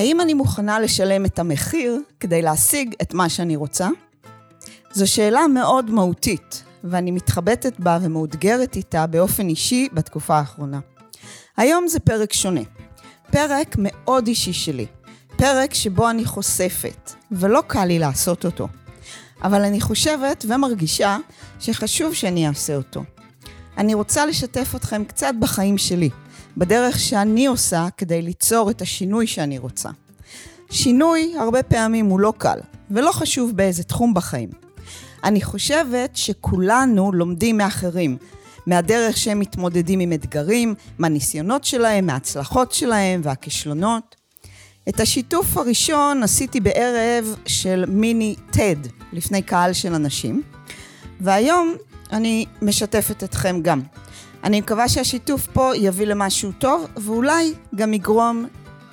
האם אני מוכנה לשלם את המחיר כדי להשיג את מה שאני רוצה? זו שאלה מאוד מהותית, ואני מתחבטת בה ומאותגרת איתה באופן אישי בתקופה האחרונה. היום זה פרק שונה. פרק מאוד אישי שלי. פרק שבו אני חושפת, ולא קל לי לעשות אותו. אבל אני חושבת ומרגישה שחשוב שאני אעשה אותו. אני רוצה לשתף אתכם קצת בחיים שלי, בדרך שאני עושה כדי ליצור את השינוי שאני רוצה. שינוי הרבה פעמים הוא לא קל, ולא חשוב באיזה תחום בחיים. אני חושבת שכולנו לומדים מאחרים, מהדרך שהם מתמודדים עם אתגרים, מהניסיונות שלהם, מההצלחות שלהם והכישלונות. את השיתוף הראשון עשיתי בערב של מיני TED, לפני קהל של אנשים, והיום אני משתפת אתכם גם. אני מקווה שהשיתוף פה יביא למשהו טוב, ואולי גם יגרום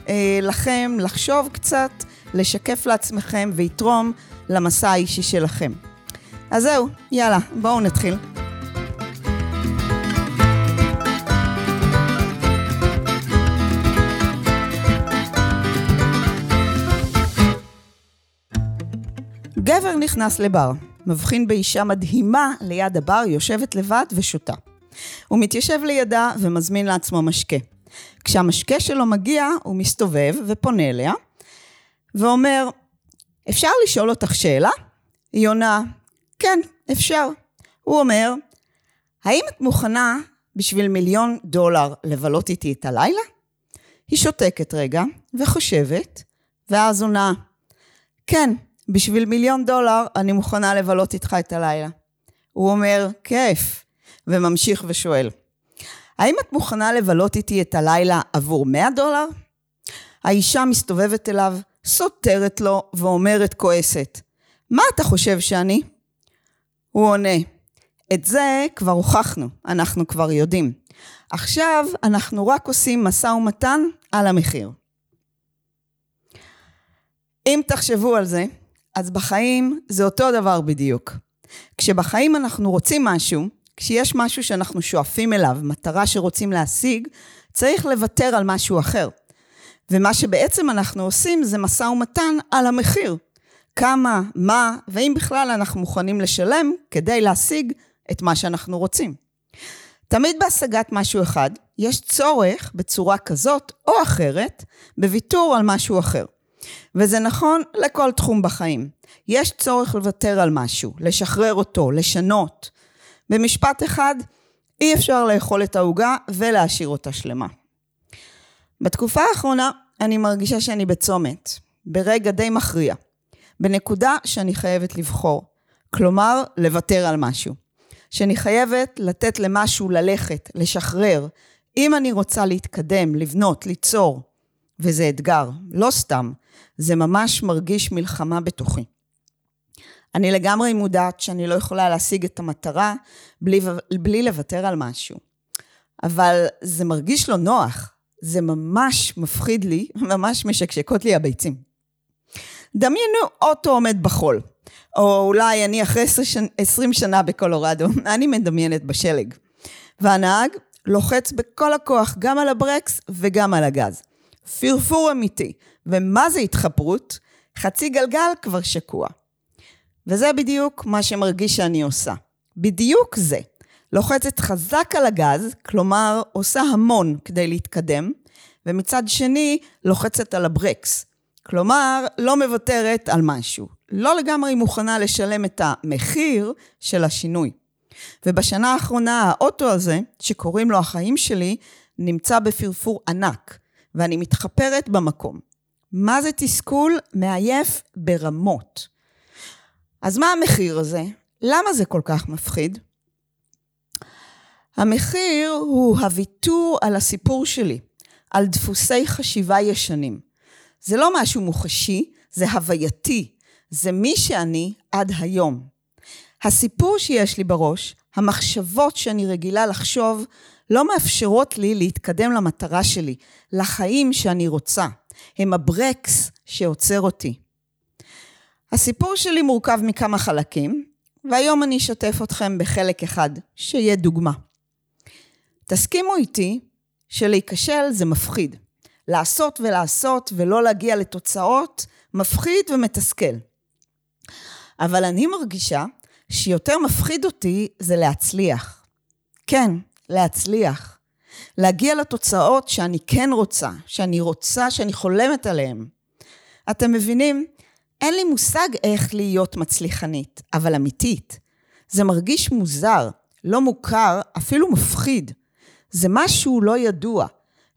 אה, לכם לחשוב קצת, לשקף לעצמכם ויתרום למסע האישי שלכם. אז זהו, יאללה, בואו נתחיל. גבר נכנס לבר, מבחין באישה מדהימה ליד הבר, יושבת לבד ושותה. הוא מתיישב לידה ומזמין לעצמו משקה. כשהמשקה שלו מגיע, הוא מסתובב ופונה אליה, ואומר, אפשר לשאול אותך שאלה? היא עונה, כן, אפשר. הוא אומר, האם את מוכנה בשביל מיליון דולר לבלות איתי את הלילה? היא שותקת רגע וחושבת, ואז עונה, כן, בשביל מיליון דולר אני מוכנה לבלות איתך את הלילה. הוא אומר, כיף, וממשיך ושואל, האם את מוכנה לבלות איתי את הלילה עבור 100 דולר? האישה מסתובבת אליו, סותרת לו ואומרת כועסת, מה אתה חושב שאני? הוא עונה, את זה כבר הוכחנו, אנחנו כבר יודעים. עכשיו אנחנו רק עושים משא ומתן על המחיר. אם תחשבו על זה, אז בחיים זה אותו דבר בדיוק. כשבחיים אנחנו רוצים משהו, כשיש משהו שאנחנו שואפים אליו, מטרה שרוצים להשיג, צריך לוותר על משהו אחר. ומה שבעצם אנחנו עושים זה משא ומתן על המחיר. כמה, מה, ואם בכלל אנחנו מוכנים לשלם כדי להשיג את מה שאנחנו רוצים. תמיד בהשגת משהו אחד, יש צורך בצורה כזאת או אחרת בוויתור על משהו אחר. וזה נכון לכל תחום בחיים. יש צורך לוותר על משהו, לשחרר אותו, לשנות. במשפט אחד, אי אפשר לאכול את העוגה ולהשאיר אותה שלמה. בתקופה האחרונה אני מרגישה שאני בצומת, ברגע די מכריע, בנקודה שאני חייבת לבחור, כלומר, לוותר על משהו. שאני חייבת לתת למשהו ללכת, לשחרר, אם אני רוצה להתקדם, לבנות, ליצור, וזה אתגר, לא סתם, זה ממש מרגיש מלחמה בתוכי. אני לגמרי מודעת שאני לא יכולה להשיג את המטרה בלי, בלי לוותר על משהו. אבל זה מרגיש לא נוח, זה ממש מפחיד לי, ממש משקשקות לי הביצים. דמיינו אוטו עומד בחול, או אולי אני אחרי 20 שנה בקולורדו, אני מדמיינת בשלג. והנהג לוחץ בכל הכוח גם על הברקס וגם על הגז. פרפור אמיתי. ומה זה התחפרות? חצי גלגל כבר שקוע. וזה בדיוק מה שמרגיש שאני עושה. בדיוק זה. לוחצת חזק על הגז, כלומר עושה המון כדי להתקדם, ומצד שני לוחצת על הברקס. כלומר, לא מוותרת על משהו. לא לגמרי מוכנה לשלם את המחיר של השינוי. ובשנה האחרונה האוטו הזה, שקוראים לו החיים שלי, נמצא בפרפור ענק, ואני מתחפרת במקום. מה זה תסכול? מעייף ברמות. אז מה המחיר הזה? למה זה כל כך מפחיד? המחיר הוא הוויתור על הסיפור שלי, על דפוסי חשיבה ישנים. זה לא משהו מוחשי, זה הווייתי, זה מי שאני עד היום. הסיפור שיש לי בראש, המחשבות שאני רגילה לחשוב, לא מאפשרות לי להתקדם למטרה שלי, לחיים שאני רוצה. הם הברקס שעוצר אותי. הסיפור שלי מורכב מכמה חלקים, והיום אני אשתף אתכם בחלק אחד, שיהיה דוגמה. תסכימו איתי שלהיכשל זה מפחיד. לעשות ולעשות ולא להגיע לתוצאות, מפחיד ומתסכל. אבל אני מרגישה שיותר מפחיד אותי זה להצליח. כן, להצליח. להגיע לתוצאות שאני כן רוצה, שאני רוצה, שאני חולמת עליהן. אתם מבינים? אין לי מושג איך להיות מצליחנית, אבל אמיתית. זה מרגיש מוזר, לא מוכר, אפילו מפחיד. זה משהו לא ידוע.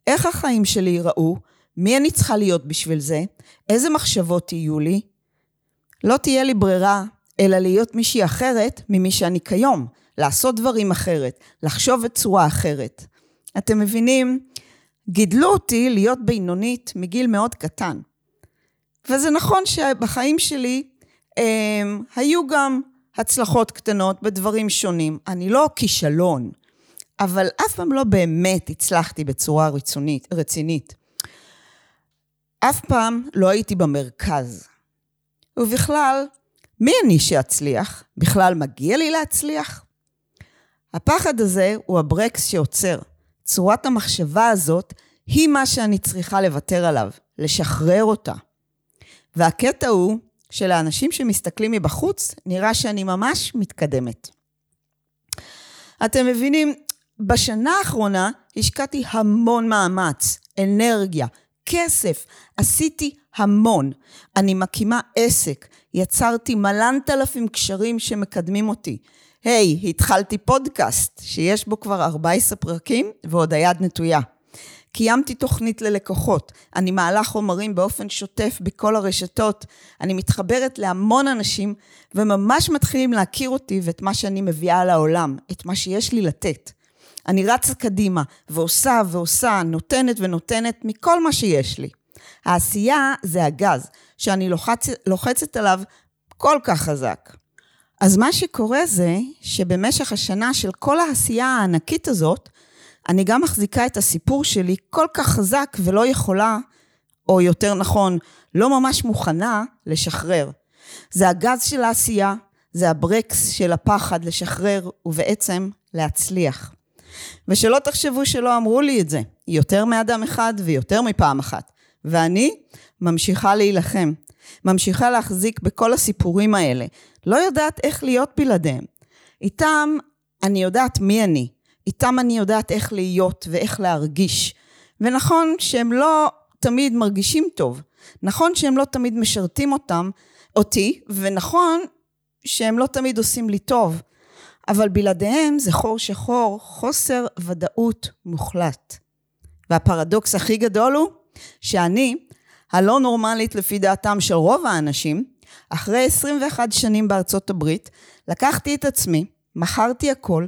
איך החיים שלי ייראו? מי אני צריכה להיות בשביל זה? איזה מחשבות יהיו לי? לא תהיה לי ברירה, אלא להיות מישהי אחרת ממי שאני כיום. לעשות דברים אחרת, לחשוב בצורה אחרת. אתם מבינים? גידלו אותי להיות בינונית מגיל מאוד קטן. וזה נכון שבחיים שלי הם, היו גם הצלחות קטנות בדברים שונים. אני לא כישלון, אבל אף פעם לא באמת הצלחתי בצורה רצונית, רצינית. אף פעם לא הייתי במרכז. ובכלל, מי אני שאצליח? בכלל מגיע לי להצליח? הפחד הזה הוא הברקס שעוצר. צורת המחשבה הזאת היא מה שאני צריכה לוותר עליו, לשחרר אותה. והקטע הוא שלאנשים שמסתכלים מבחוץ, נראה שאני ממש מתקדמת. אתם מבינים, בשנה האחרונה השקעתי המון מאמץ, אנרגיה, כסף, עשיתי המון. אני מקימה עסק, יצרתי מלנת אלפים קשרים שמקדמים אותי. היי, hey, התחלתי פודקאסט שיש בו כבר 14 פרקים ועוד היד נטויה. קיימתי תוכנית ללקוחות, אני מעלה חומרים באופן שוטף בכל הרשתות, אני מתחברת להמון אנשים וממש מתחילים להכיר אותי ואת מה שאני מביאה לעולם, את מה שיש לי לתת. אני רצה קדימה ועושה ועושה, נותנת ונותנת מכל מה שיש לי. העשייה זה הגז, שאני לוחצ... לוחצת עליו כל כך חזק. אז מה שקורה זה שבמשך השנה של כל העשייה הענקית הזאת, אני גם מחזיקה את הסיפור שלי כל כך חזק ולא יכולה, או יותר נכון, לא ממש מוכנה לשחרר. זה הגז של העשייה, זה הברקס של הפחד לשחרר ובעצם להצליח. ושלא תחשבו שלא אמרו לי את זה, יותר מאדם אחד ויותר מפעם אחת. ואני ממשיכה להילחם, ממשיכה להחזיק בכל הסיפורים האלה, לא יודעת איך להיות בלעדיהם. איתם אני יודעת מי אני, איתם אני יודעת איך להיות ואיך להרגיש. ונכון שהם לא תמיד מרגישים טוב, נכון שהם לא תמיד משרתים אותם, אותי, ונכון שהם לא תמיד עושים לי טוב, אבל בלעדיהם זה חור שחור, חוסר ודאות מוחלט. והפרדוקס הכי גדול הוא שאני, הלא נורמלית לפי דעתם של רוב האנשים, אחרי 21 שנים בארצות הברית, לקחתי את עצמי, מכרתי הכל,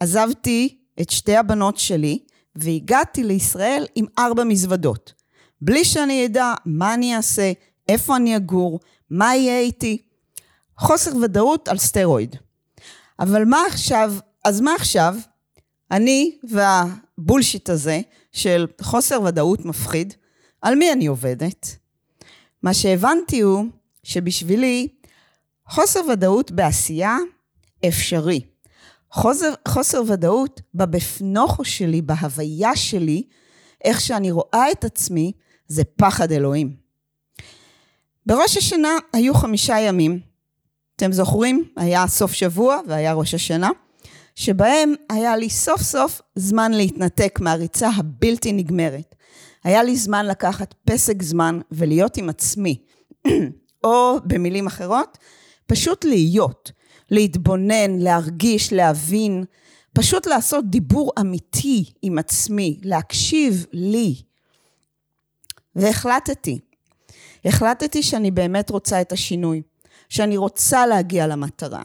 עזבתי את שתי הבנות שלי, והגעתי לישראל עם ארבע מזוודות. בלי שאני אדע מה אני אעשה, איפה אני אגור, מה יהיה איתי. חוסר ודאות על סטרואיד. אבל מה עכשיו, אז מה עכשיו? אני והבולשיט הזה של חוסר ודאות מפחיד, על מי אני עובדת? מה שהבנתי הוא שבשבילי חוסר ודאות בעשייה אפשרי. חוסר, חוסר ודאות בבפנוכו שלי, בהוויה שלי, איך שאני רואה את עצמי, זה פחד אלוהים. בראש השנה היו חמישה ימים. אתם זוכרים? היה סוף שבוע והיה ראש השנה, שבהם היה לי סוף סוף זמן להתנתק מהריצה הבלתי נגמרת. היה לי זמן לקחת פסק זמן ולהיות עם עצמי. או במילים אחרות, פשוט להיות, להתבונן, להרגיש, להבין, פשוט לעשות דיבור אמיתי עם עצמי, להקשיב לי. והחלטתי, החלטתי שאני באמת רוצה את השינוי, שאני רוצה להגיע למטרה.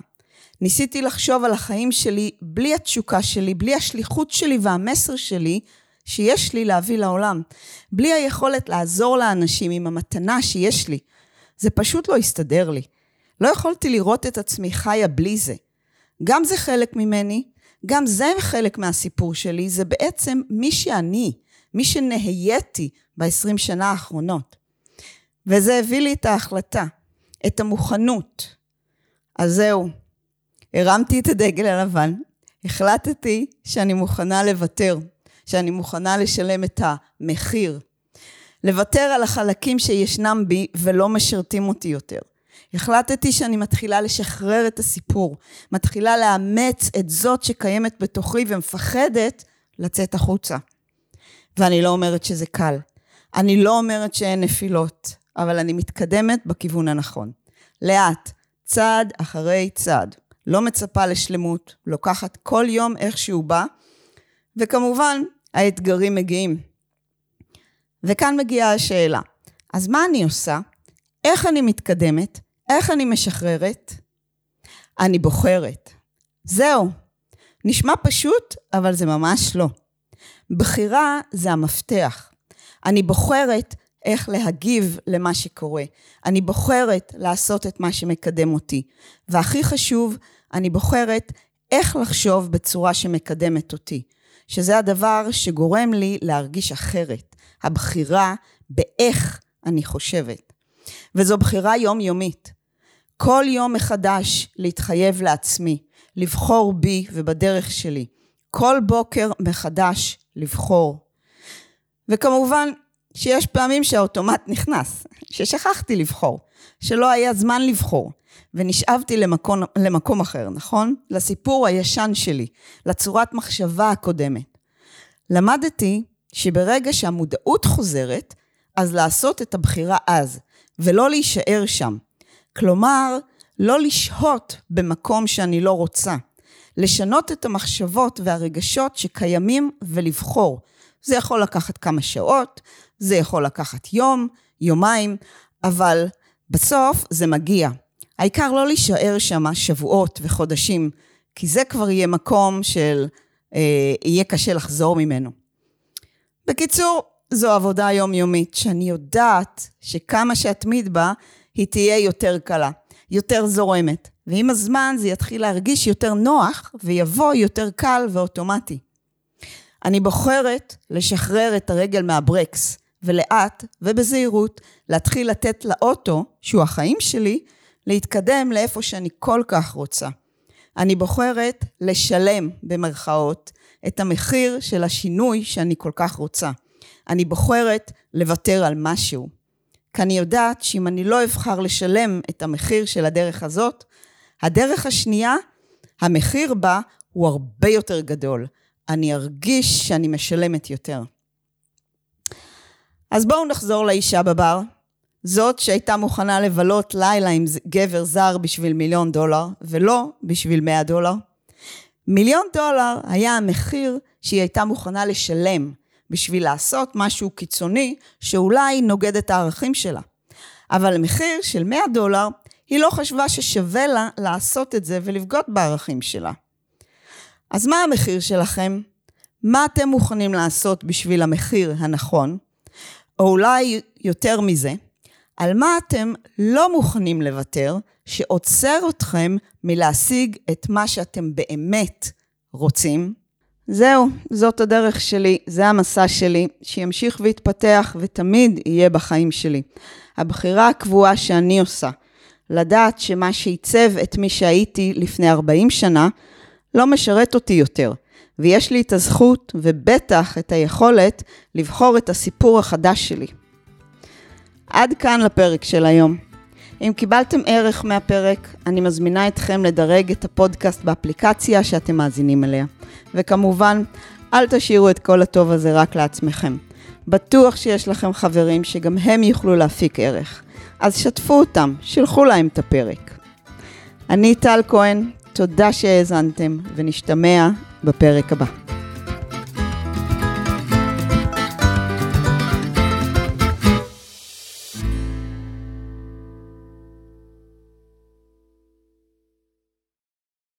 ניסיתי לחשוב על החיים שלי בלי התשוקה שלי, בלי השליחות שלי והמסר שלי שיש לי להביא לעולם. בלי היכולת לעזור לאנשים עם המתנה שיש לי. זה פשוט לא הסתדר לי. לא יכולתי לראות את עצמי חיה בלי זה. גם זה חלק ממני, גם זה חלק מהסיפור שלי, זה בעצם מי שאני, מי שנהייתי ב-20 שנה האחרונות. וזה הביא לי את ההחלטה, את המוכנות. אז זהו, הרמתי את הדגל הלבן, החלטתי שאני מוכנה לוותר, שאני מוכנה לשלם את המחיר. לוותר על החלקים שישנם בי ולא משרתים אותי יותר. החלטתי שאני מתחילה לשחרר את הסיפור, מתחילה לאמץ את זאת שקיימת בתוכי ומפחדת לצאת החוצה. ואני לא אומרת שזה קל. אני לא אומרת שאין נפילות, אבל אני מתקדמת בכיוון הנכון. לאט, צעד אחרי צעד. לא מצפה לשלמות, לוקחת כל יום איך שהוא בא, וכמובן, האתגרים מגיעים. וכאן מגיעה השאלה, אז מה אני עושה? איך אני מתקדמת? איך אני משחררת? אני בוחרת. זהו. נשמע פשוט, אבל זה ממש לא. בחירה זה המפתח. אני בוחרת איך להגיב למה שקורה. אני בוחרת לעשות את מה שמקדם אותי. והכי חשוב, אני בוחרת איך לחשוב בצורה שמקדמת אותי. שזה הדבר שגורם לי להרגיש אחרת. הבחירה באיך אני חושבת. וזו בחירה יומיומית. כל יום מחדש להתחייב לעצמי, לבחור בי ובדרך שלי. כל בוקר מחדש לבחור. וכמובן שיש פעמים שהאוטומט נכנס, ששכחתי לבחור, שלא היה זמן לבחור, ונשאבתי למקום, למקום אחר, נכון? לסיפור הישן שלי, לצורת מחשבה הקודמת. למדתי שברגע שהמודעות חוזרת, אז לעשות את הבחירה אז, ולא להישאר שם. כלומר, לא לשהות במקום שאני לא רוצה. לשנות את המחשבות והרגשות שקיימים ולבחור. זה יכול לקחת כמה שעות, זה יכול לקחת יום, יומיים, אבל בסוף זה מגיע. העיקר לא להישאר שם שבועות וחודשים, כי זה כבר יהיה מקום של, אה, יהיה קשה לחזור ממנו. בקיצור, זו עבודה יומיומית, שאני יודעת שכמה שאתמיד בה, היא תהיה יותר קלה, יותר זורמת. ועם הזמן זה יתחיל להרגיש יותר נוח, ויבוא יותר קל ואוטומטי. אני בוחרת לשחרר את הרגל מהברקס, ולאט ובזהירות להתחיל לתת לאוטו, שהוא החיים שלי, להתקדם לאיפה שאני כל כך רוצה. אני בוחרת לשלם, במרכאות, את המחיר של השינוי שאני כל כך רוצה. אני בוחרת לוותר על משהו. כי אני יודעת שאם אני לא אבחר לשלם את המחיר של הדרך הזאת, הדרך השנייה, המחיר בה הוא הרבה יותר גדול. אני ארגיש שאני משלמת יותר. אז בואו נחזור לאישה בבר, זאת שהייתה מוכנה לבלות לילה עם גבר זר בשביל מיליון דולר, ולא בשביל מאה דולר. מיליון דולר היה המחיר שהיא הייתה מוכנה לשלם בשביל לעשות משהו קיצוני שאולי נוגד את הערכים שלה. אבל מחיר של 100 דולר, היא לא חשבה ששווה לה לעשות את זה ולבגוד בערכים שלה. אז מה המחיר שלכם? מה אתם מוכנים לעשות בשביל המחיר הנכון? או אולי יותר מזה, על מה אתם לא מוכנים לוותר, שעוצר אתכם מלהשיג את מה שאתם באמת רוצים? זהו, זאת הדרך שלי, זה המסע שלי, שימשיך ויתפתח ותמיד יהיה בחיים שלי. הבחירה הקבועה שאני עושה, לדעת שמה שעיצב את מי שהייתי לפני 40 שנה, לא משרת אותי יותר, ויש לי את הזכות ובטח את היכולת לבחור את הסיפור החדש שלי. עד כאן לפרק של היום. אם קיבלתם ערך מהפרק, אני מזמינה אתכם לדרג את הפודקאסט באפליקציה שאתם מאזינים אליה. וכמובן, אל תשאירו את כל הטוב הזה רק לעצמכם. בטוח שיש לכם חברים שגם הם יוכלו להפיק ערך. אז שתפו אותם, שלחו להם את הפרק. אני טל כהן, תודה שהאזנתם, ונשתמע בפרק הבא.